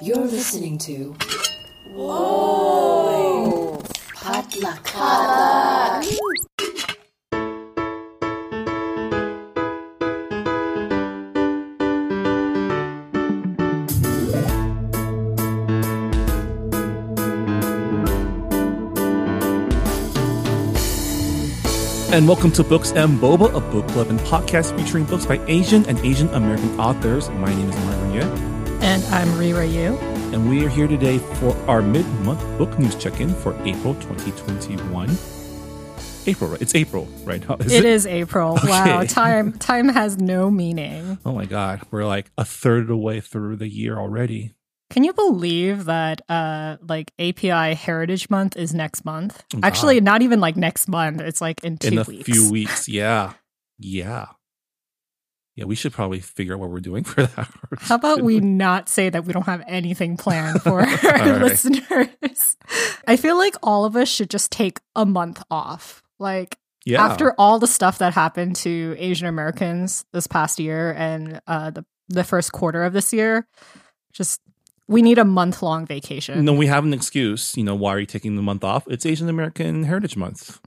You're listening to. Whoa! Potluck. And welcome to Books and Boba, a book club and podcast featuring books by Asian and Asian American authors. My name is Yeh, And I'm Reera Yoo. and we are here today for our mid-month book news check-in for April 2021. April, right? It's April, right? How- It is April. Wow, time time has no meaning. Oh my God, we're like a third of the way through the year already. Can you believe that uh like API Heritage Month is next month? Wow. Actually, not even like next month. It's like in two In a weeks. few weeks, yeah, yeah, yeah. We should probably figure out what we're doing for that. How about we not say that we don't have anything planned for our listeners? I feel like all of us should just take a month off. Like Yeah, after all the stuff that happened to Asian Americans this past year and uh, the the first quarter of this year, just we need a month long vacation. No, we have an excuse. You know, why are you taking the month off? It's Asian American Heritage Month.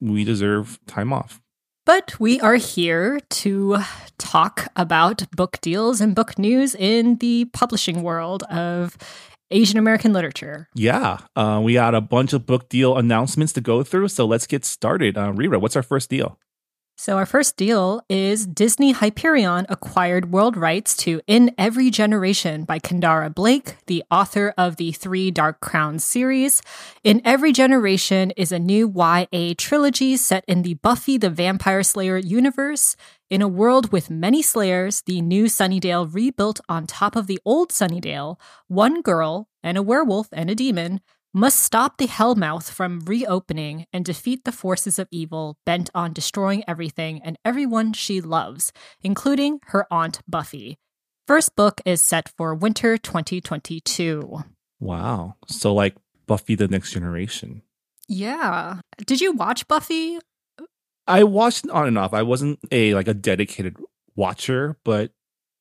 We deserve time off. But we are here to talk about book deals and book news in the publishing world of Asian American literature. Yeah, uh, we got a bunch of book deal announcements to go through. So let's get started. Uh, Reera, what's our first deal? So, our first deal is Disney Hyperion acquired world rights to In Every Generation by Kendare Blake, the author of the Three Dark Crowns series. In Every Generation is a new YA trilogy set in the Buffy the Vampire Slayer universe. In a world with many Slayers, the new Sunnydale rebuilt on top of the old Sunnydale, one girl, and a werewolf and a demon must stop the Hellmouth from reopening and defeat the forces of evil bent on destroying everything and everyone she loves, including her aunt Buffy. First book is set for winter 2022. Wow. So like Buffy the Next Generation. Yeah. Did you watch Buffy? I watched on and off. I wasn't a like a dedicated watcher, but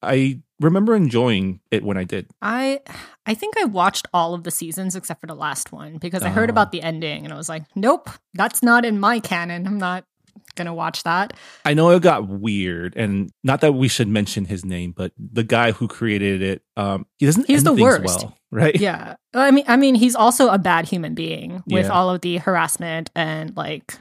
I remember enjoying it when I did. I I think I watched all of the seasons except for the last one because I heard Oh. about the ending and I was like, "Nope, that's not in my canon. I'm not going to watch that." I know it got weird, and not that we should mention his name, but the guy who created it, um, he doesn't. He's the worst. well, right? Yeah. I mean I mean he's also a bad human being with Yeah. all of the harassment and like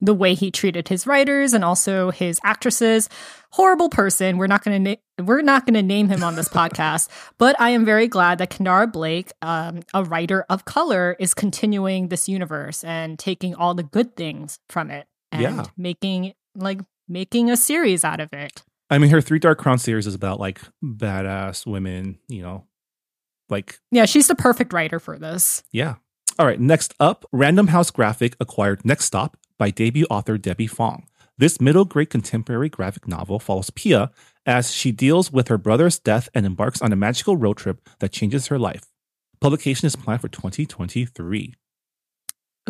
the way he treated his writers and also his actresses. Horrible person. We're not going to na- we're not going to name him on this podcast, but I am very glad that Kendare Blake, um, a writer of color, is continuing this universe and taking all the good things from it and Yeah. making like making a series out of it. I mean, her Three Dark Crown series is about like badass women, you know, like Yeah, she's the perfect writer for this. Yeah. All right. Next up, Random House Graphic acquired Next Stop by debut author Debbie Fong. This middle grade contemporary graphic novel follows Pia as she deals with her brother's death and embarks on a magical road trip that changes her life. Publication is planned for 2023.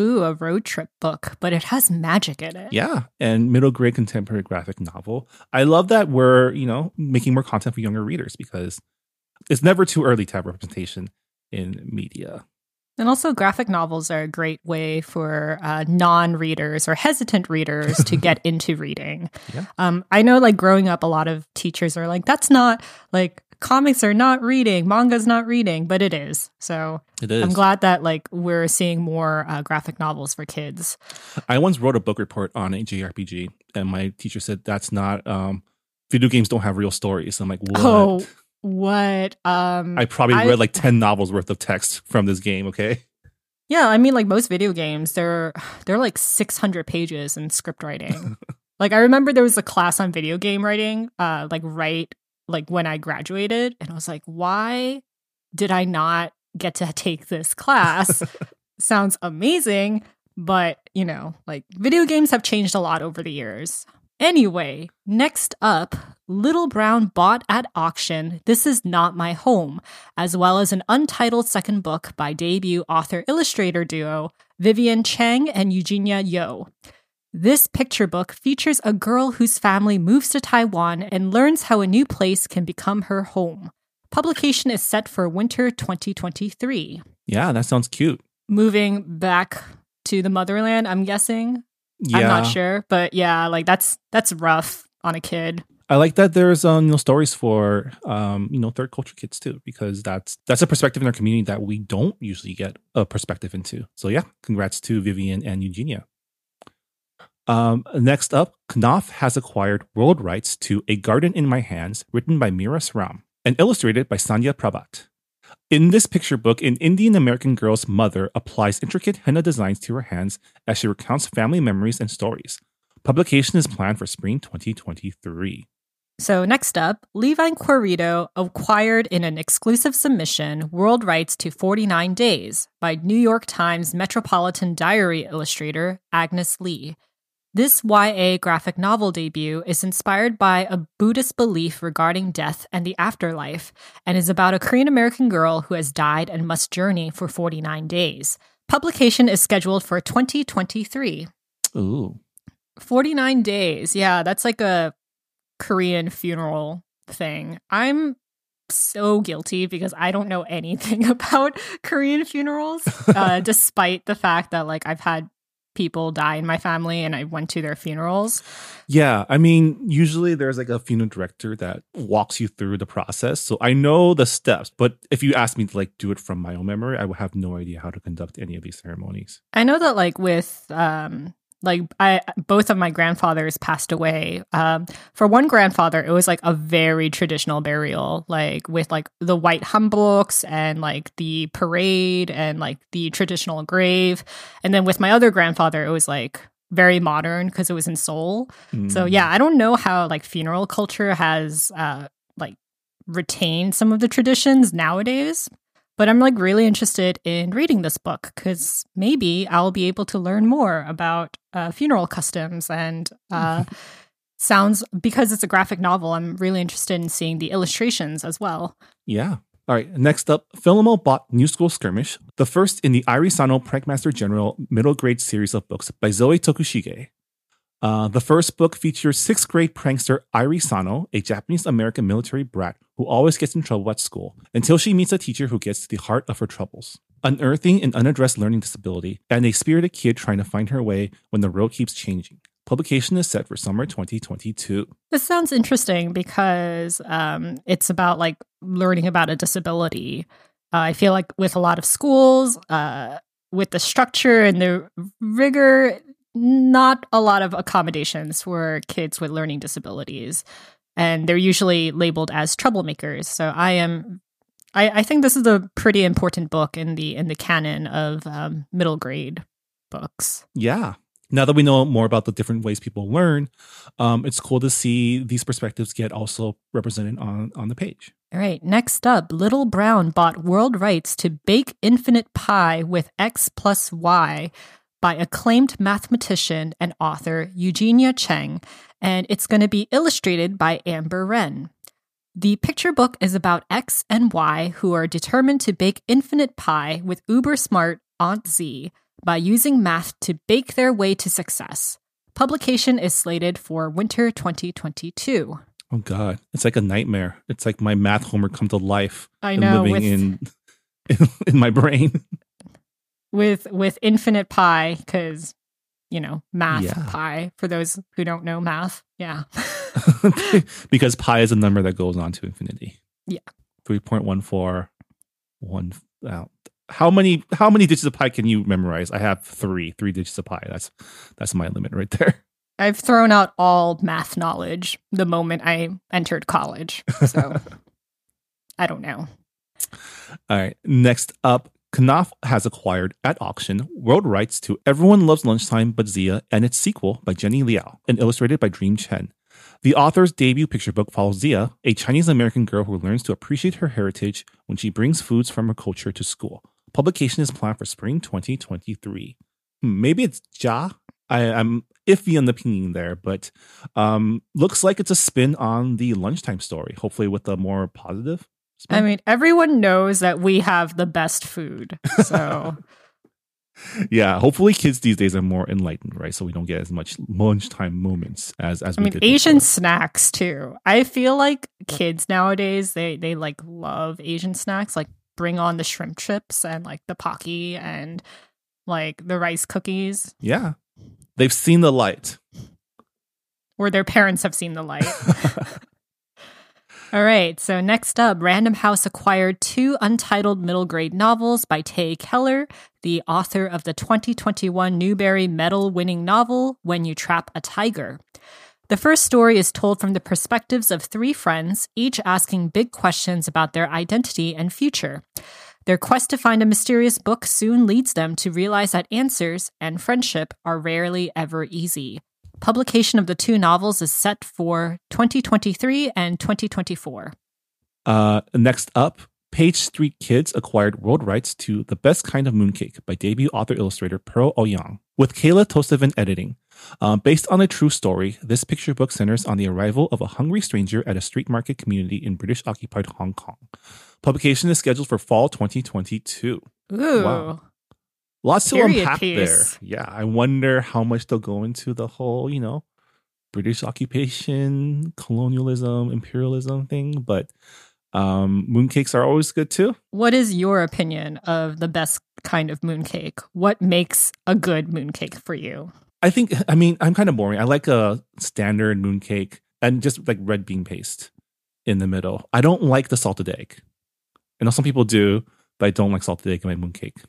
Ooh, a road trip book, but it has magic in it. Yeah. And middle grade contemporary graphic novel. I love that we're, you know, making more content for younger readers because it's never too early to have representation in media. And also, graphic novels are a great way for uh, non readers or hesitant readers to get into reading. Yeah. Um, I know, like, growing up, a lot of teachers are like, that's not like comics are not reading, manga's not reading, but it is. So It is. I'm glad that, like, we're seeing more uh, graphic novels for kids. I once wrote a book report on a JRPG, and my teacher said that's not um, video games don't have real stories. I'm like, what? Oh, what? Um, I probably I- read like ten novels worth of text from this game. Okay, Yeah, I mean, like most video games, they're they're like 600 pages in script writing. like I remember there was a class on video game writing, uh, like right like when I graduated, and I was like, why did I not get to take this class? Sounds amazing, but you know, like video games have changed a lot over the years. Anyway, next up, Little Brown bought at auction This Is Not My Home, as well as an untitled second book by debut author illustrator duo Vivian Chang and Eugenia Yoh. This picture book features a girl whose family moves to Taiwan and learns how a new place can become her home. Publication is set for winter 2023. Yeah, that sounds cute. Moving back to the motherland, I'm guessing. Yeah. I'm not sure, but yeah, like that's that's rough on a kid. I like that there's um you know stories for um you know third culture kids too because that's that's a perspective in our community that we don't usually get a perspective into. So yeah, congrats to Vivian and Eugenia. Um, next up, Knopf has acquired world rights to A Garden in My Hands, written by Meera Sriram and illustrated by Sandhya Prabhat. In this picture book, an Indian American girl's mother applies intricate henna designs to her hands as she recounts family memories and stories. Publication is planned for spring 2023. So, next up, Levine Querido acquired in an exclusive submission world rights to 49 Days by New York Times Metropolitan Diary illustrator Agnes Lee. This YA graphic novel debut is inspired by a Buddhist belief regarding death and the afterlife and is about a Korean American girl who has died and must journey for 49 days. Publication is scheduled for 2023. Ooh. 49 days. Yeah, that's like a Korean funeral thing. I'm so guilty because I don't know anything about Korean funerals, uh, despite the fact that like I've had people die in my family and I went to their funerals. Yeah, I mean, usually there's like a funeral director that walks you through the process. So I know the steps, but if you ask me to like do it from my own memory, I would have no idea how to conduct any of these ceremonies. I know that like with um like I both of my grandfathers passed away. Um, for one grandfather, it was like a very traditional burial, like with like the white hanboks and like the parade and like the traditional grave. And then with my other grandfather, it was like very modern because it was in Seoul. Mm. So yeah, I don't know how like funeral culture has uh like retained some of the traditions nowadays. But I'm like really interested in reading this book because maybe I'll be able to learn more about uh, funeral customs and uh, sounds because it's a graphic novel. I'm really interested in seeing the illustrations as well. Yeah. All right. Next up, Philomel bought New School Skirmish, the first in the Airi Sano Prankmaster General middle grade series of books by Zoe Tokushige. Uh, the first book features sixth grade prankster Airi Sano, a Japanese American military brat who always gets in trouble at school, until she meets a teacher who gets to the heart of her troubles. Unearthing an unaddressed learning disability and a spirited kid trying to find her way when the road keeps changing. Publication is set for summer 2022. This sounds interesting because um, it's about like learning about a disability. Uh, I feel like with a lot of schools, uh, with the structure and the rigor, not a lot of accommodations for kids with learning disabilities. And they're usually labeled as troublemakers. So I am I, I think this is a pretty important book in the in the canon of um, middle grade books. Yeah. Now that we know more about the different ways people learn, um, it's cool to see these perspectives get also represented on on the page. All right. Next up, Little Brown bought world rights to bake infinite pie with X plus Y by acclaimed mathematician and author Eugenia Cheng, and it's going to be illustrated by Amber Ren. The picture book is about X and Y who are determined to bake infinite pie with uber smart Aunt Z by using math to bake their way to success. Publication is slated for winter 2022. Oh God, it's like a nightmare. It's like my math homework come to life. I know, living with... in, in in my brain with with infinite pi because you know math yeah. pi for those who don't know math yeah. Because pi is a number that goes on to infinity. Yeah. 3.14 one uh, how many how many digits of pi can you memorize? I have three three digits of pi. That's that's my limit right there. I've thrown out all math knowledge the moment i entered college so i don't know. All right next up Knopf has acquired at auction world rights to Everyone Loves Lunchtime But Zia and its sequel by Jenny Liao and illustrated by Dream Chen. The author's debut picture book follows Zia, a Chinese American girl who learns to appreciate her heritage when she brings foods from her culture to school. Publication is planned for spring 2023. Hmm, maybe it's Ja. I, am iffy on the pinyin there, but um, looks like it's a spin on the lunchtime story, hopefully with a more positive I mean, everyone knows that we have the best food. So yeah, hopefully kids these days are more enlightened, right? So we don't get as much lunchtime moments as as I we mean, did Asian before. snacks too. I feel like kids nowadays they they like love Asian snacks. Like bring on the shrimp chips and like the pocky and like the rice cookies, Yeah, they've seen the light. Or their parents have seen the light. All right, so next up, Random House acquired two untitled middle grade novels by Tae Keller, the author of the 2021 Newbery Medal winning novel, When You Trap a Tiger. The first story is told from the perspectives of three friends, each asking big questions about their identity and future. Their quest to find a mysterious book soon leads them to realize that answers and friendship are rarely ever easy. Publication of the two novels is set for 2023 and 2024. Uh, next up, Page Street Kids acquired world rights to The Best Kind of Mooncake by debut author illustrator Pearl Ouyang, with Kayla Tostevin editing. Um, based on a true story, this picture book centers on the arrival of a hungry stranger at a street market community in British occupied Hong Kong. Publication is scheduled for fall 2022. Ooh. Wow. Lots to unpack piece. there. Yeah, I wonder how much they'll go into the whole, you know, British occupation, colonialism, imperialism thing. But um, mooncakes are always good too. What is your opinion of the best kind of mooncake? What makes a good mooncake for you? I think, I mean, I'm kind of boring. I like a standard mooncake and just like red bean paste in the middle. I don't like the salted egg. I know some people do, but I don't like salted egg in my mooncake.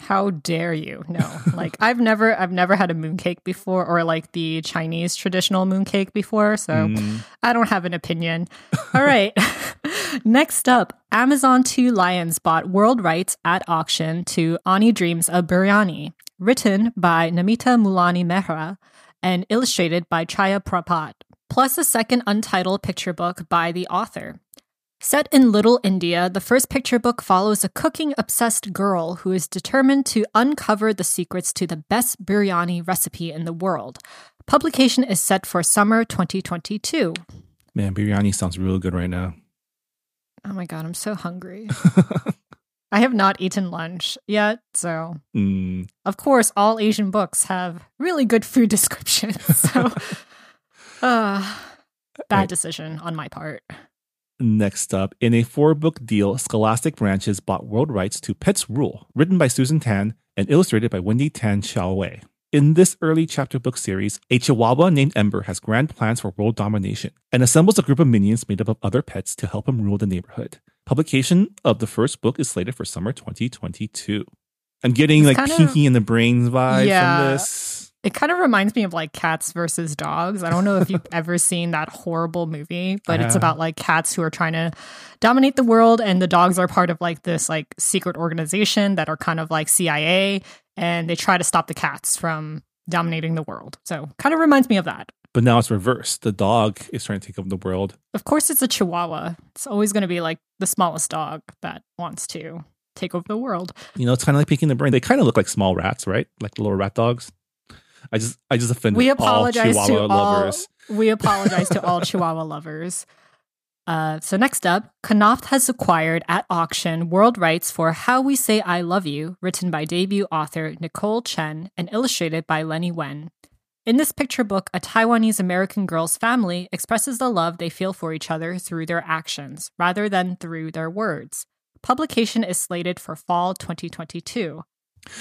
How dare you? No. like I've never I've never had a mooncake before or like the Chinese traditional mooncake before, so Mm, I don't have an opinion. All right. Next up, Amazon Two Lions bought world rights at auction to Ani Dreams of Biryani, written by Namita Moolani Mehra and illustrated by Chaya Prapat, plus a second untitled picture book by the author. Set in Little India, the first picture book follows a cooking obsessed girl who is determined to uncover the secrets to the best biryani recipe in the world. Publication is set for summer 2022. man, biryani sounds real good right now. Oh my god, I'm so hungry. I have not eaten lunch yet, so Mm, of course, all Asian books have really good food descriptions. So, uh, bad Right. decision on my part. Next up, in a four book deal, Scholastic Branches bought world rights to Pet's Rule, written by Susan Tan and illustrated by Wendy Tan Shiau Wei. In this early chapter book series, a chihuahua named Ember has grand plans for world domination and assembles a group of minions made up of other pets to help him rule the neighborhood. Publication of the first book is slated for summer 2022. I'm getting It's like Pinky and the Brains vibe Yeah. from this. It kind of reminds me of like cats versus dogs. I don't know if you've ever seen that horrible movie, but it's uh-huh. about like cats who are trying to dominate the world, and the dogs are part of like this like secret organization that are kind of like CIA, and they try to stop the cats from dominating the world. So kind of reminds me of that. But now it's reversed. The dog is trying to take over the world. Of course, it's a Chihuahua. It's always going to be like the smallest dog that wants to take over the world. You know, it's kind of like Pinky and the Brain. They kind of look like small rats, right? Like little rat dogs. I just, I just offended we all apologize Chihuahua to lovers. all we apologize to all chihuahua lovers. Uh, so next up Knopf has acquired at auction world rights for how we say i love you written by debut author nicole chen and illustrated by lenny wen. In this picture book a taiwanese american girl's family expresses the love they feel for each other through their actions rather than through their words. Publication is slated for fall 2022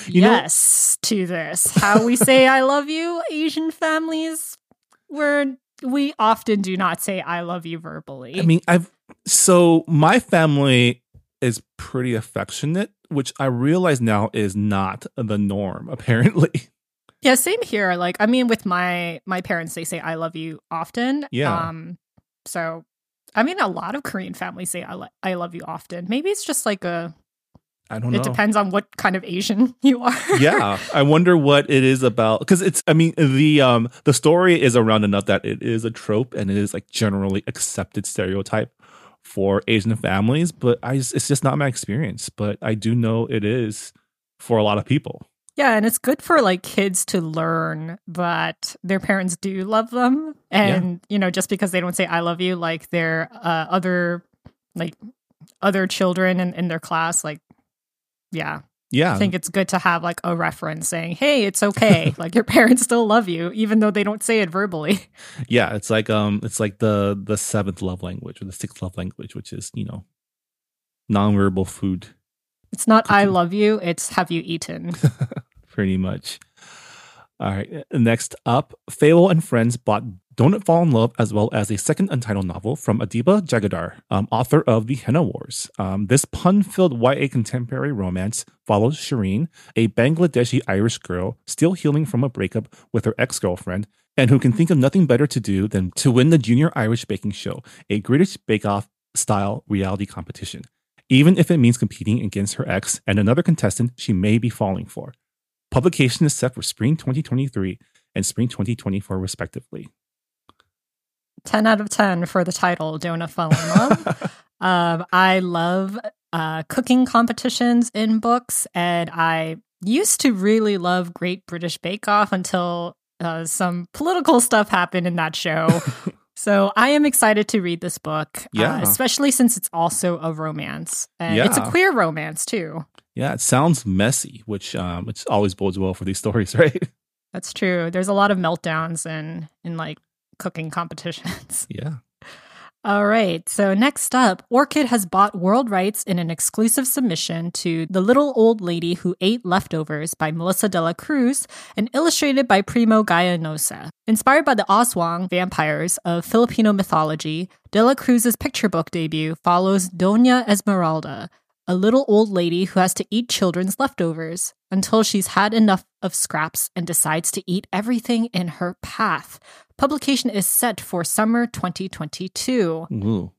You know- yes to this. How we say I love you, Asian families, where we often do not say I love you verbally. I mean, I've so my family is pretty affectionate, which I realize now is not the norm. Apparently, yeah, same here. Like, I mean, with my my parents, they say I love you often. Yeah. Um, so I mean, a lot of Korean families say I, lo- I love you often. Maybe it's just like a. I don't It know. depends on what kind of Asian you are. yeah, I wonder what it is about because it's. I mean, the um the story is around enough that it is a trope and it is like generally accepted stereotype for Asian families, but I it's just not my experience. But I do know it is for a lot of people. Yeah, and it's good for like kids to learn that their parents do love them, and you know, just because they don't say "I love you," like their uh, other like other children in, in their class, like yeah, Yeah. I think it's good to have like a reference saying, "Hey, it's okay. like your parents still love you even though they don't say it verbally." Yeah, it's like um it's like the the seventh love language or the sixth love language, which is, you know, nonverbal food. It's not I love you, it's have you eaten. Pretty much. All right. Next up, Fable and Friends bought Don't Fall in Love, as well as a second untitled novel from Adiba Jaigirdar, um, author of The Henna Wars. Um, this pun filled YA contemporary romance follows Shireen, a Bangladeshi Irish girl still healing from a breakup with her ex girlfriend, and who can think of nothing better to do than to win the Junior Irish Baking Show, a British Bake Off style reality competition, even if it means competing against her ex and another contestant she may be falling for. Publication is set for spring 2023 and spring 2024, respectively. 10 out of 10 for the title, Don't Fall in Love. um, I love uh, cooking competitions in books, and I used to really love Great British Bake Off until uh, some political stuff happened in that show. so I am excited to read this book, Yeah. uh, especially since it's also a romance. And it's a queer romance, too. Yeah, it sounds messy, which um, which always bodes well for these stories, right? That's true. There's a lot of meltdowns in, in like cooking competitions. yeah. All right. So next up, Orchid has bought world rights in an exclusive submission to The Little Old Lady Who Ate Leftovers by Melissa de la Cruz and illustrated by Primo Gallanosa. Inspired by the Aswang vampires of Filipino mythology, de la Cruz's picture book debut follows Doña Esmeralda, a little old lady who has to eat children's leftovers until she's had enough of scraps and decides to eat everything in her path. Publication is set for summer 2022. Ooh.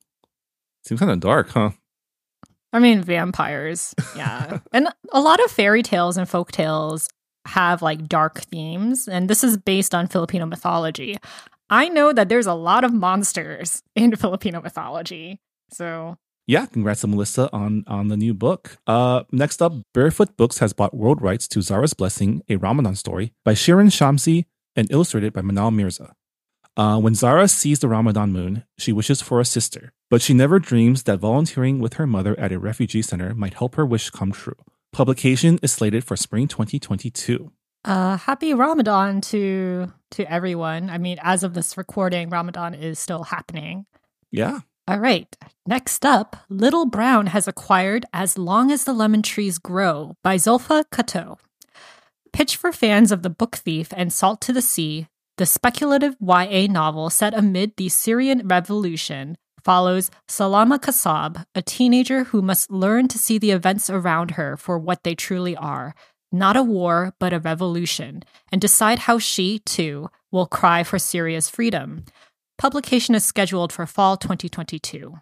Seems kind of dark, huh? I mean, vampires. Yeah. and a lot of fairy tales and folk tales have like dark themes, and this is based on Filipino mythology. I know that there's a lot of monsters in Filipino mythology. So, Yeah, congrats to Melissa on on the new book. Uh, next up, Barefoot Books has bought world rights to Zara's Blessing, a Ramadan story by Shirin Shamsi and illustrated by Manal Mirza. Uh, when Zara sees the Ramadan moon, she wishes for a sister, but she never dreams that volunteering with her mother at a refugee center might help her wish come true. Publication is slated for spring 2022. uh, happy Ramadan to to everyone. I mean, as of this recording, Ramadan is still happening. Yeah. All right. Next up, Little Brown has acquired As Long as the Lemon Trees Grow by Zoulfa Katouh. Pitch for fans of The Book Thief and Salt to the Sea, the speculative YA novel set amid the Syrian Revolution follows Salama Kassab, a teenager who must learn to see the events around her for what they truly are not a war, but a revolution, and decide how she, too, will cry for Syria's freedom. Publication is scheduled for fall 2022.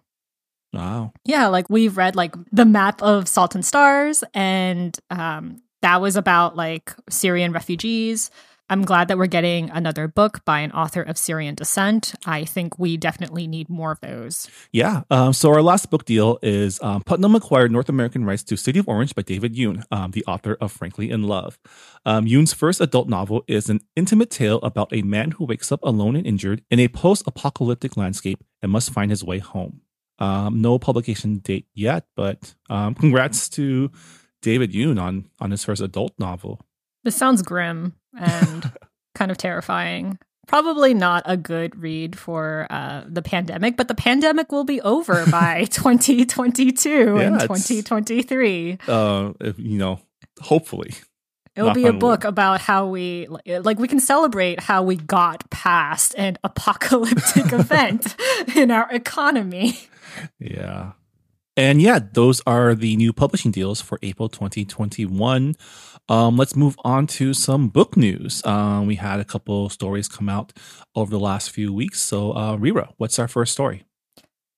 Wow. Yeah, like we've read like the map of Salt and Stars, and um, that was about like Syrian refugees. I'm glad that we're getting another book by an author of Syrian descent. I think we definitely need more of those. Yeah. Um, so our last book deal is um, Putnam acquired North American rights to City of Orange by David Yoon, um, the author of Frankly in Love. Um, Yoon's first adult novel is an intimate tale about a man who wakes up alone and injured in a post-apocalyptic landscape and must find his way home. Um, no publication date yet, but um, congrats to David Yoon on on his first adult novel. This sounds grim and kind of terrifying. Probably not a good read for uh, the pandemic, but the pandemic will be over by 2022 Yeah, and 2023. Uh, if, you know, hopefully. It'll Knock be a book wood. about how we like we can celebrate how we got past an apocalyptic event in our economy. Yeah. And yeah, those are the new publishing deals for April 2021. Um, let's move on to some book news. Um, we had a couple stories come out over the last few weeks. So, uh, Reera, what's our first story?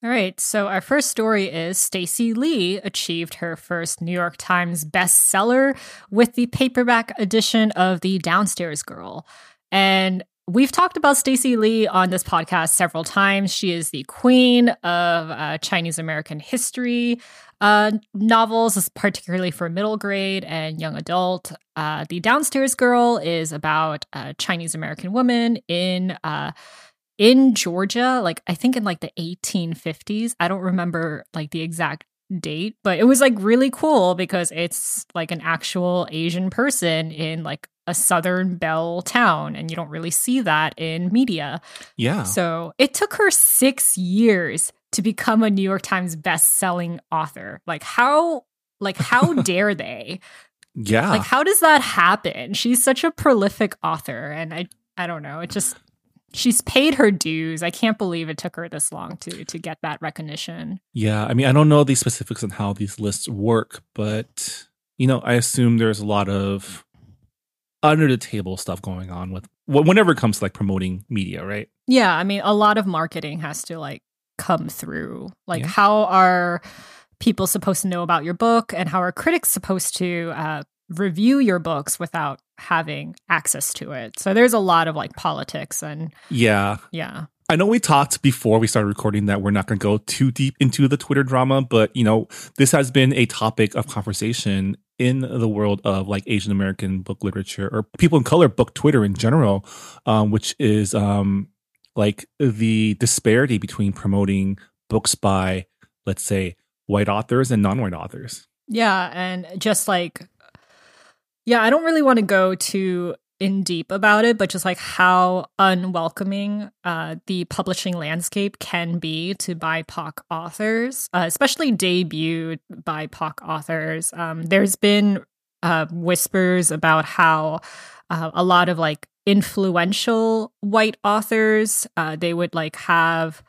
All right, so our first story is Stacey Lee achieved her first New York Times bestseller with the paperback edition of The Downstairs Girl. And we've talked about Stacey Lee on this podcast several times. She is the queen of uh, Chinese American history uh, novels, particularly for middle grade and young adult. Uh, the Downstairs Girl is about a Chinese American woman in uh, in Georgia, like I think in like the 1850s. I don't remember like the exact date, but it was like really cool because it's like an actual Asian person in like a Southern Belle town, and you don't really see that in media. Yeah. So it took her six years to become a New York Times best-selling author. Like how like how dare they? Yeah. Like how does that happen? She's such a prolific author and I I don't know. It just she's paid her dues. I can't believe it took her this long to to get that recognition. Yeah, I mean, I don't know the specifics on how these lists work, but you know, I assume there's a lot of under the table stuff going on with whenever it comes to like promoting media, right? Yeah, I mean, a lot of marketing has to like come through. Like, Yeah. how are people supposed to know about your book, and how are critics supposed to uh, review your books without having access to it? So there's a lot of like politics and Yeah. yeah. I know we talked before we started recording that we're not going to go too deep into the Twitter drama, but you know, this has been a topic of conversation in the world of like Asian American book literature or people in color book Twitter in general, um, which is um, like the disparity between promoting books by, let's say, white authors and non-white authors. Yeah, and just like yeah, I don't really want to go too in deep about it, but just like how unwelcoming uh, the publishing landscape can be to BIPOC authors, uh, especially debut BIPOC authors. Um, there's been uh, whispers about how uh, a lot of like influential white authors, uh, they would like have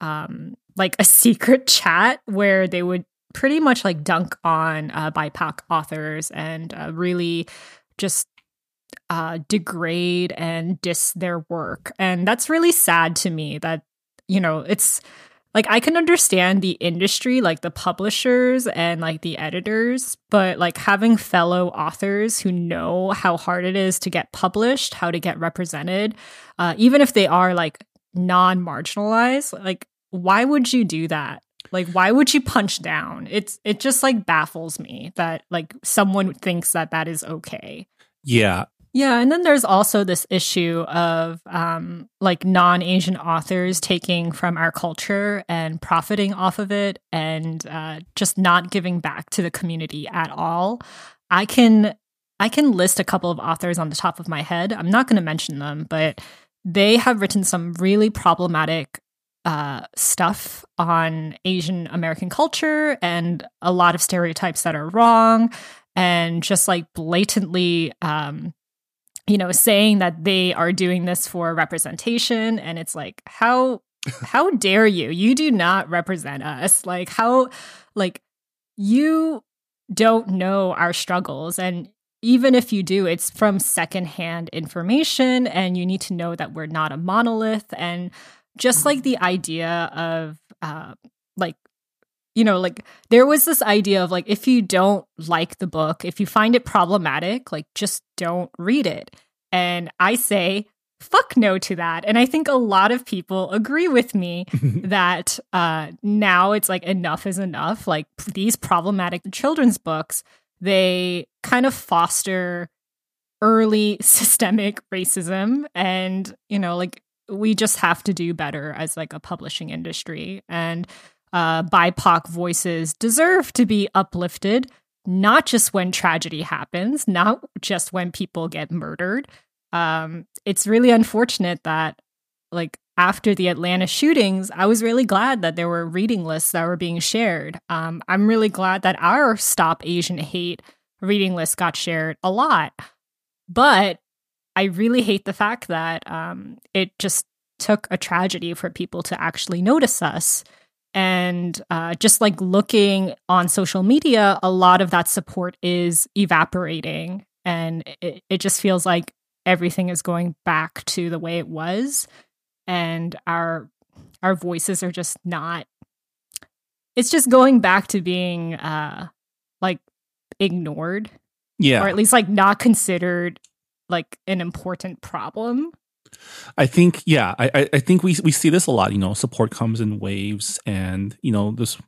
um, like a secret chat where they would pretty much like dunk on uh, BIPOC authors and uh, really just uh, degrade and diss their work. And that's really sad to me that, you know, it's like I can understand the industry, like the publishers and like the editors, but like having fellow authors who know how hard it is to get published, how to get represented, uh, even if they are like non marginalized, like why would you do that? Like why would you punch down? It's it just like baffles me that like someone thinks that that is okay. Yeah, Yeah, and then there's also this issue of um, like non-Asian authors taking from our culture and profiting off of it, and uh, just not giving back to the community at all. I can I can list a couple of authors on the top of my head. I'm not going to mention them, but they have written some really problematic uh, stuff on Asian American culture and a lot of stereotypes that are wrong, and just like blatantly. Um, you know saying that they are doing this for representation. And it's like how how dare you? You do not represent us. Like how like you don't know our struggles. And even if you do it's from secondhand information. And you need to know that we're not a monolith. And just like the idea of uh like you know like there was this idea of like if you don't like the book if you find it problematic like just don't read it. And i say fuck no to that. And i think a lot of people agree with me that uh now it's like enough is enough. Like these problematic children's books they kind of foster early systemic racism and you know like we just have to do better as like a publishing industry and uh, BIPOC voices deserve to be uplifted, not just when tragedy happens, not just when people get murdered. Um, it's really unfortunate that, like, after the Atlanta shootings, I was really glad that there were reading lists that were being shared. Um, I'm really glad that our Stop Asian Hate reading list got shared a lot. But I really hate the fact that um, it just took a tragedy for people to actually notice us. And uh, just like looking on social media a lot of that support is evaporating. And it, it just feels like everything is going back to the way it was. And our our voices are just not it's just going back to being uh like ignored. Yeah. or at least like not considered like an important problem I think, yeah, I, I- think we we see this a lot. You know, support comes in waves, and you know, this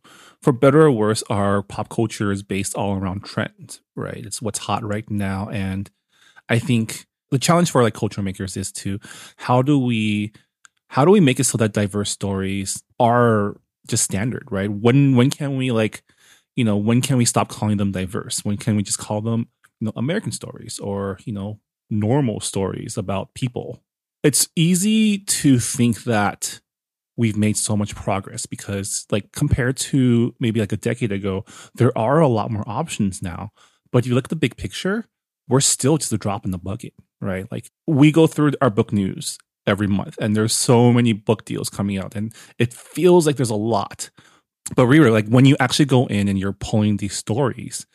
for better or worse, our pop culture is based all around trends, right? It's what's hot right now, and I think the challenge for like culture makers is to how do we how do we make it so that diverse stories are just standard, right? When when can we like you know, when can we stop calling them diverse? When can we just call them, you know, American stories or, you know, normal stories about people? It's easy to think that we've made so much progress because like compared to maybe like a decade ago, there are a lot more options now. But if you look at the big picture, we're still just a drop in the bucket, right? Like we go through our book news every month and there's so many book deals coming out and it feels like there's a lot. But really, like when you actually go in and you're pulling these stories,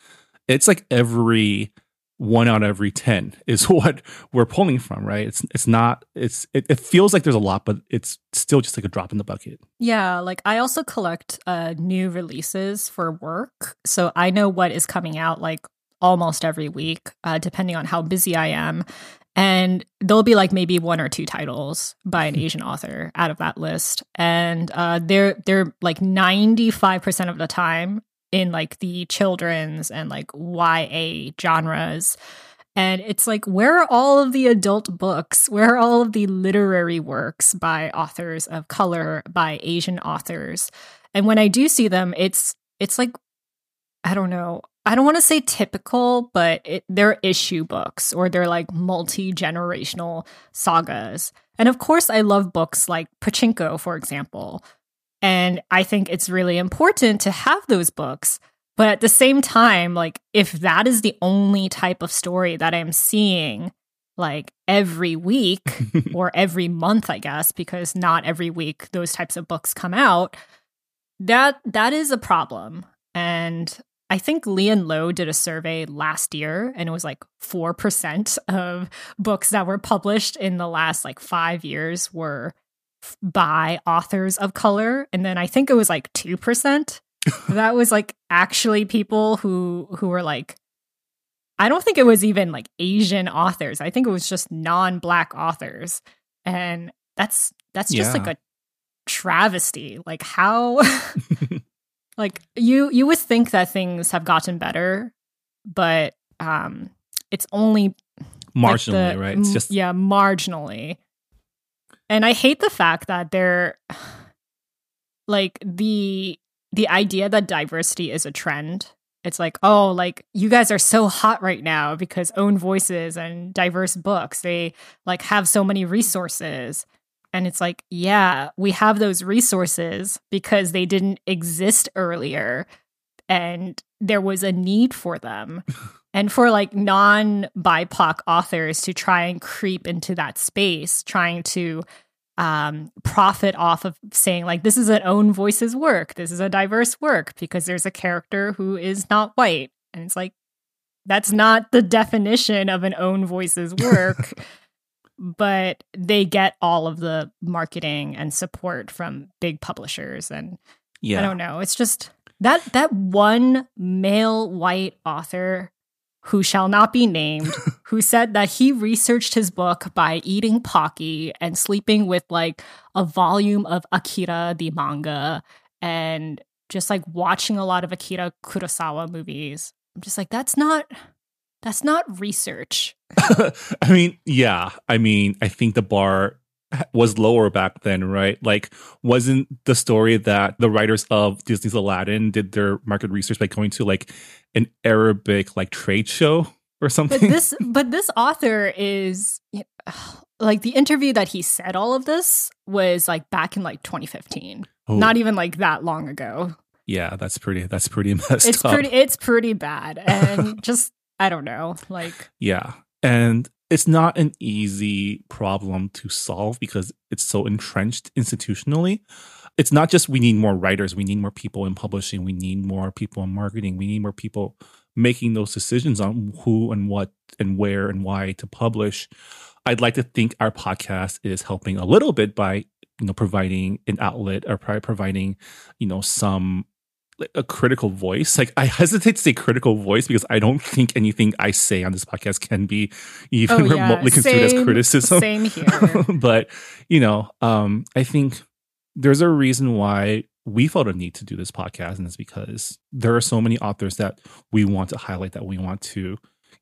it's like every one out of every 10 is what we're pulling from right? It's it's not it's it, it, feels like there's a lot but it's still just like a drop in the bucket. Yeah like i also collect uh new releases for work. So i know what is coming out like almost every week uh depending on how busy i am. And there'll be like maybe one or two titles by an asian author out of that list. And uh they're they're like 95% of the time in like the children's and like YA genres. And it's like, where are all of the adult books? Where are all of the literary works by authors of color, by Asian authors? And when I do see them, it's it's like I don't know. I don't want to say typical, but it, they're issue books or they're like multi generational sagas. And of course, I love books like Pachinko, for example, and I think it's really important to have those books. But at the same time, like if that is the only type of story that I'm seeing like every week or every month, I guess, because not every week those types of books come out, that that is a problem. And I think Lee and Low did a survey last year and it was like 4% of books that were published in the last like 5 years were by authors of color and then i think it was like 2% that was like actually people who who were like i don't think it was even like asian authors. I think it was just non-black authors. And that's that's just yeah. like a travesty. Like how like you you would think that things have gotten better but um it's only marginally like the, right? It's just yeah marginally and I hate the fact that they're like the the idea that diversity is a trend. It's like, oh, like you guys are so hot right now because own voices and diverse books, they like have so many resources. And it's like, yeah, we have those resources because they didn't exist earlier and there was a need for them. and for like non BIPOC authors to try and creep into that space, trying to um, profit off of saying like this is an own voices work, this is a diverse work because there's a character who is not white, and it's like that's not the definition of an own voices work. but they get all of the marketing and support from big publishers and yeah. I don't know. It's just that that one male white author who shall not be named, who said that he researched his book by eating Pocky and sleeping with like a volume of Akira the manga and just like watching a lot of Akira Kurosawa movies. I'm just like, that's not that's not research. I mean, yeah. I mean, I think the bar was lower back then, right? Like, wasn't the story that the writers of Disney's Aladdin did their market research by going to like an Arabic like trade show or something? But this, but this author is like the interview that he said all of this was like back in like 2015, oh. not even like that long ago. Yeah, that's pretty. That's pretty messed it's up. pretty. It's pretty bad, and just I don't know, like yeah. And it's not an easy problem to solve because it's so entrenched institutionally. It's not just we need more writers, we need more people in publishing, we need more people in marketing, we need more people making those decisions on who and what and where and why to publish. I'd like to think our podcast is helping a little bit by you know providing an outlet or providing you know some a critical voice. Like I hesitate to say critical voice because I don't think anything I say on this podcast can be even oh, yeah. remotely construed as criticism. Same here. but you know, um, I think there's a reason why we felt a need to do this podcast, and it's because there are so many authors that we want to highlight, that we want to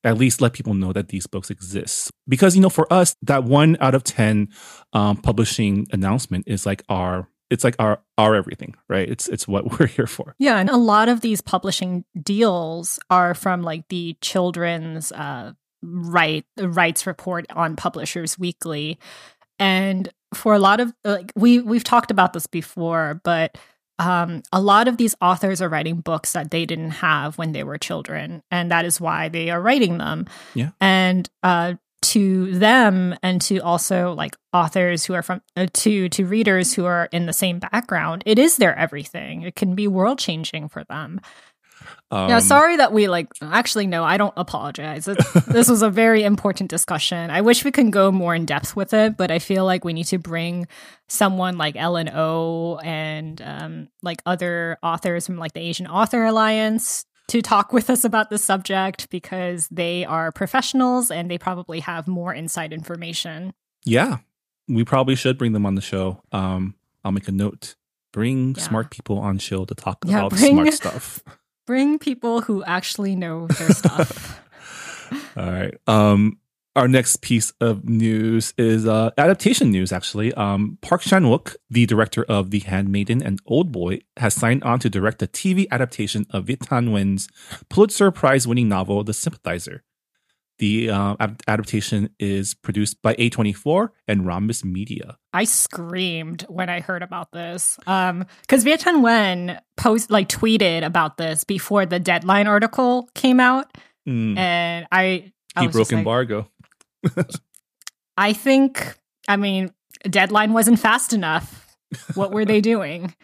at least let people know that these books exist. Because you know, for us, that one out of ten um, publishing announcement is like our it's like our our everything, right? It's it's what we're here for. Yeah, and a lot of these publishing deals are from like the children's uh right rights report on Publishers Weekly. And for a lot of like we we've talked about this before, but um, a lot of these authors are writing books that they didn't have when they were children, and that is why they are writing them. Yeah. And uh, to them, and to also like authors who are from uh, to to readers who are in the same background, it is their everything. It can be world changing for them. Um, yeah, sorry that we like. Actually, no, I don't apologize. This was a very important discussion. I wish we can go more in depth with it, but I feel like we need to bring someone like Ellen O and um, like other authors from like the Asian Author Alliance to talk with us about the subject because they are professionals and they probably have more inside information. Yeah, we probably should bring them on the show. Um, I'll make a note. Bring Yeah. smart people on show to talk Yeah, about bring- smart stuff. Bring people who actually know their stuff. All right. Um, our next piece of news is uh, adaptation news. Actually, um, Park Chan Wook, the director of The Handmaiden and Old Boy, has signed on to direct the TV adaptation of Viet Thanh Nguyen's Pulitzer Prize-winning novel, The Sympathizer. The uh, ad- adaptation is produced by A24 and Rhombus Media. I screamed when I heard about this. Um, because Viet Thanh Nguyen post like tweeted about this before the deadline article came out, Mm, and I, I he broke like, embargo. I think, I mean, deadline wasn't fast enough. What were they doing?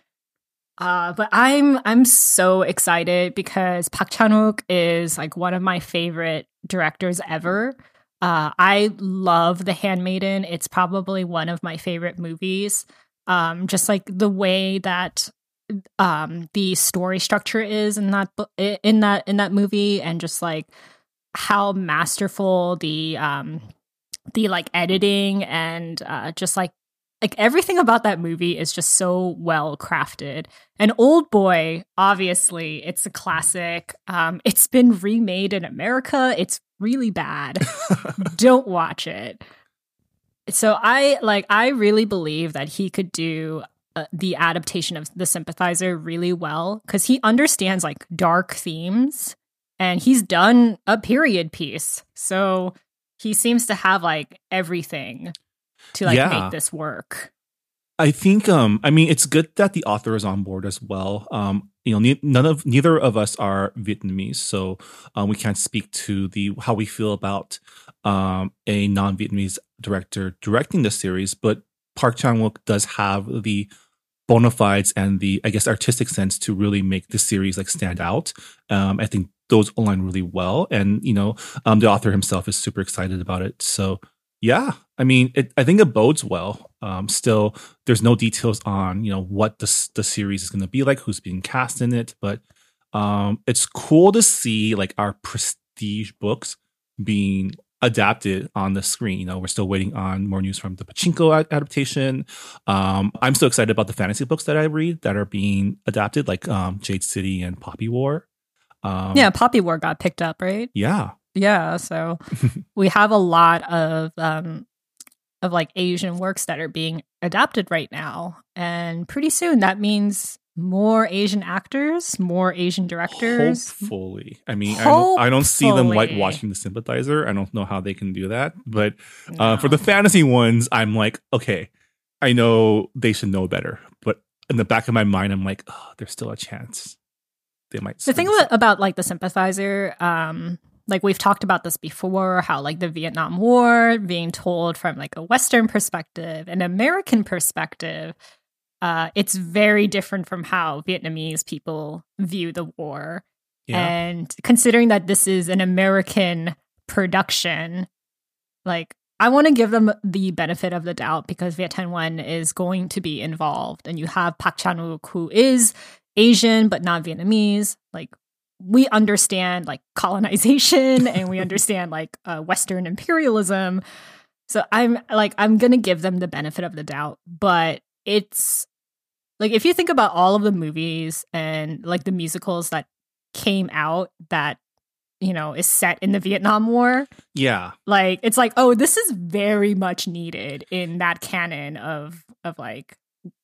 Uh, but I'm I'm so excited because Park Chan Wook is like one of my favorite directors ever. Uh, I love The Handmaiden. It's probably one of my favorite movies. Um, just like the way that um the story structure is in that in that in that movie, and just like how masterful the um the like editing and uh, just like like everything about that movie is just so well crafted. And Old Boy, obviously, it's a classic. Um, it's been remade in America. It's really bad. Don't watch it. So I like. I really believe that he could do. Uh, the adaptation of the sympathizer really well because he understands like dark themes and he's done a period piece so he seems to have like everything to like Yeah. make this work. I think um I mean it's good that the author is on board as well. Um you know ne- none of neither of us are Vietnamese so um, we can't speak to the how we feel about um a non-Vietnamese director directing the series but Park Chan-wook does have the bona fides and the I guess artistic sense to really make the series like stand out. Um I think those align really well and you know um the author himself is super excited about it. So yeah, I mean, it, I think it bodes well. Um, still, there's no details on you know what the the series is going to be like, who's being cast in it, but um, it's cool to see like our prestige books being adapted on the screen. You know, we're still waiting on more news from the Pachinko adaptation. Um, I'm so excited about the fantasy books that I read that are being adapted, like um, Jade City and Poppy War. Um, yeah, Poppy War got picked up, right? yeah, Yeah, so we have a lot of um of like Asian works that are being adapted right now. And pretty soon that means more Asian actors, more Asian directors. Hopefully, I mean, I don't, I don't see them Hopefully. whitewashing the sympathizer. I don't know how they can do that, but uh, No. for the fantasy ones, I'm like, okay, I know they should know better, but in the back of my mind, I'm like, oh, there's still a chance they might. the thing about, about like the sympathizer um like we've talked about this before how like the vietnam war being told from like a western perspective an american perspective uh it's very different from how vietnamese people view the war. Yeah, and considering that this is an american production like I want to give them the benefit of the doubt because Viet Thanh Nguyen is going to be involved, and you have Park Chan Wook who is Asian but not Vietnamese. Like we understand like colonization and we understand like uh, Western imperialism. So I'm like I'm gonna give them the benefit of the doubt, but it's like if you think about all of the movies and like the musicals that came out that you know is set in the Vietnam War, yeah, like it's like oh this is very much needed in that canon of of like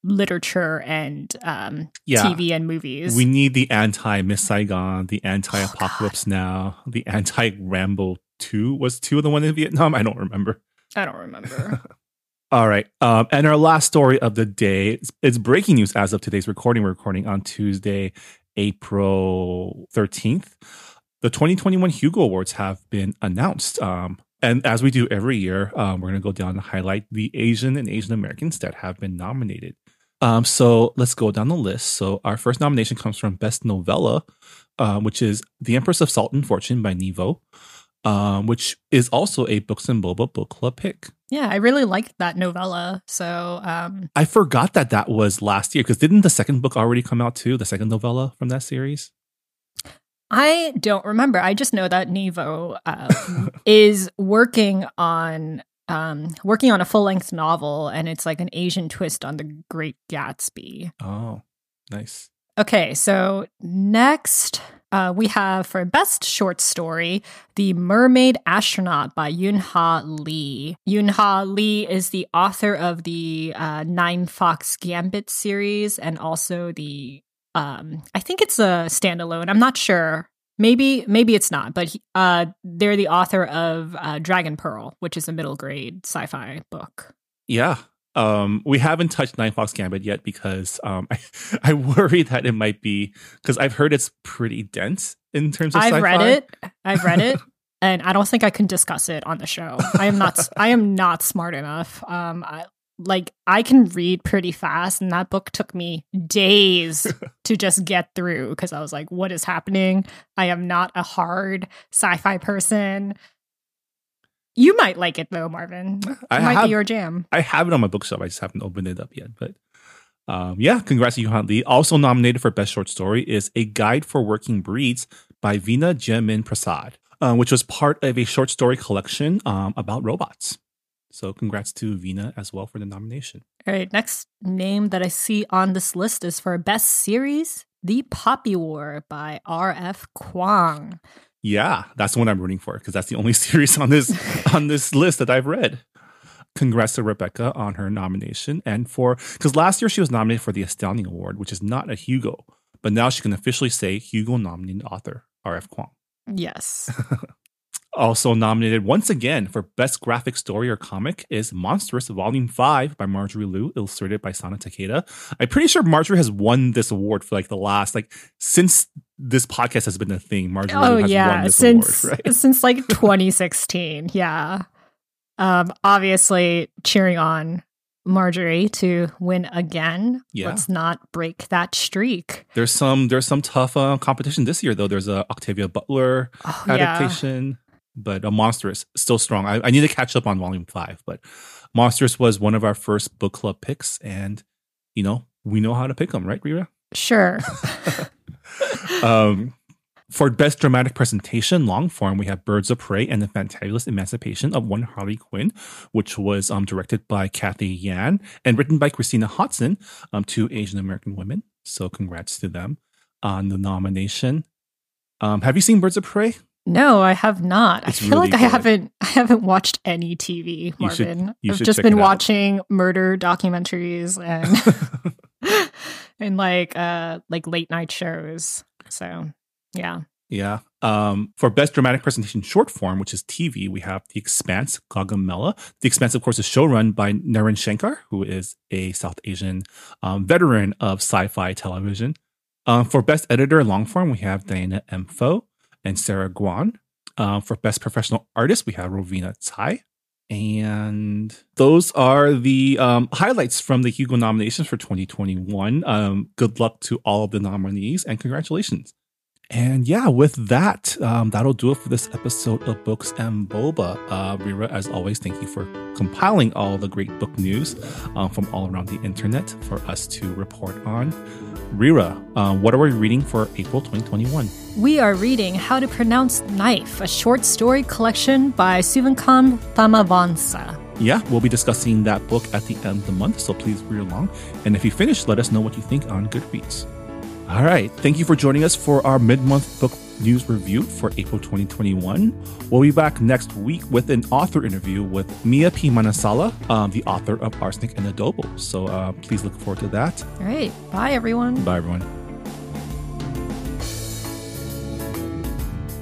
literature and um, Yeah. TV and movies. We need the anti Miss Saigon, the anti Apocalypse Now, the anti Rambo 2. Was 2 of the one in Vietnam? I don't remember. I don't remember. All right. Um, and our last story of the day it's, it's breaking news as of today's recording. We're recording on Tuesday, April 13th. The 2021 Hugo Awards have been announced. Um, and as we do every year, um, we're going to go down and highlight the Asian and Asian Americans that have been nominated. Um, so let's go down the list. So our first nomination comes from Best Novella, um, which is The Empress of Salt and Fortune by Nghi Vo, um, which is also a Books and Boba book club pick. yeah, I really liked that novella. So um, I forgot that that was last year because didn't the second book already come out too? The second novella from that series? I don't remember. I just know that Nghi Vo uh, is working on um, working on a full length novel, and it's like an Asian twist on the Great Gatsby. Oh, nice. Okay, so next uh, we have for best short story, The Mermaid Astronaut by Yoon Ha Lee. Yoon Ha Lee is the author of the uh, Nine Fox Gambit series and also the um, I think it's a standalone. I'm not sure. Maybe maybe it's not, but he, uh, they're the author of uh, Dragon Pearl, which is a middle grade sci-fi book. Yeah. Um, we haven't touched Nine Fox Gambit yet because um, I, I worry that it might be because I've heard it's pretty dense in terms of I've sci-fi. read it. I've read it, and I don't think I can discuss it on the show. I am not. I am not smart enough. Um, I, like I can read pretty fast, and that book took me days to just get through because I was like, "What is happening?" I am not a hard sci-fi person. You might like it though, Marvin. It I might have- be your jam. I have it on my bookshelf. I just haven't opened it up yet. But um, yeah, congrats to Yoon Ha Lee. Also nominated for Best Short Story is A Guide for Working Breeds by Vina Jie-Min Prasad, uh, which was part of a short story collection um, about robots. So congrats to Vina as well for the nomination. All right, next name that I see on this list is for best series, The Poppy War by R.F. Kuang. Yeah, that's the one I'm rooting for because that's the only series on this on this list that I've read. Congrats to Rebecca on her nomination and for because last year she was nominated for the Astounding Award, which is not a Hugo, but now she can officially say Hugo nominated author R.F. Kuang. Yes. Also nominated once again for Best Graphic Story or Comic is Monstress Volume 5 by Marjorie Liu, illustrated by Sana Takeda. I'm pretty sure Marjorie has won this award for like the last, like, since this podcast has been a thing, Marjorie Liu oh has won yeah, this since award, right? since like 2016. Yeah. Um obviously cheering on Marjorie to win again. Yeah. Let's not break that streak. There's some there's some tough uh, competition this year though. There's a Octavia Butler Oh, yeah. But a Monstress still strong. I, I need to catch up on Volume Five, but Monstress was one of our first book club picks, and you know we know how to pick them, right, Reera? Sure. um, for best dramatic presentation, long form, we have Birds of Prey and the Fantabulous Emancipation of One Harley Quinn, which was um, directed by Cathy Yan and written by Christina Hodson, um, two Asian American women. So congrats to them on the nomination. Um, have you seen Birds of Prey? No, I have not. It's I feel really like I haven't I haven't watched any TV, You should- Marvin. you I've just been watching murder documentaries and and like uh like late night shows. So yeah. Yeah. Um, for best dramatic presentation short form, which is TV, we have The Expanse, Gaugamela. The Expanse, of course, is showrun by Naren Shankar, who is a South Asian um, veteran of sci-fi television. Um, for best editor long form, we have Diana M. Pho and Sarah Guan. Um, for best professional artist, we have Rovina Cai. And those are the um, highlights from the Hugo nominations for 2021. Um, good luck to all of the nominees and congratulations. And yeah, with that, um, that'll do it for this episode of Books and Boba. Uh, Reera, as always, thank you for compiling all the great book news um, from all around the internet for us to report on. Reera, uh, what are we reading for April 2021? We are reading How to Pronounce Knife, a short story collection by Souvankham Thammavongsa. Yeah, we'll be discussing that book at the end of the month, so please read along. And if you finish, let us know what you think on Goodreads. All right, thank you for joining us for our mid month book news review for April 2021. We'll be back next week with an author interview with Mia P. Manansala, um, the author of Arsenic and Adobo. So uh, please look forward to that. All right. Bye, everyone. Bye, everyone.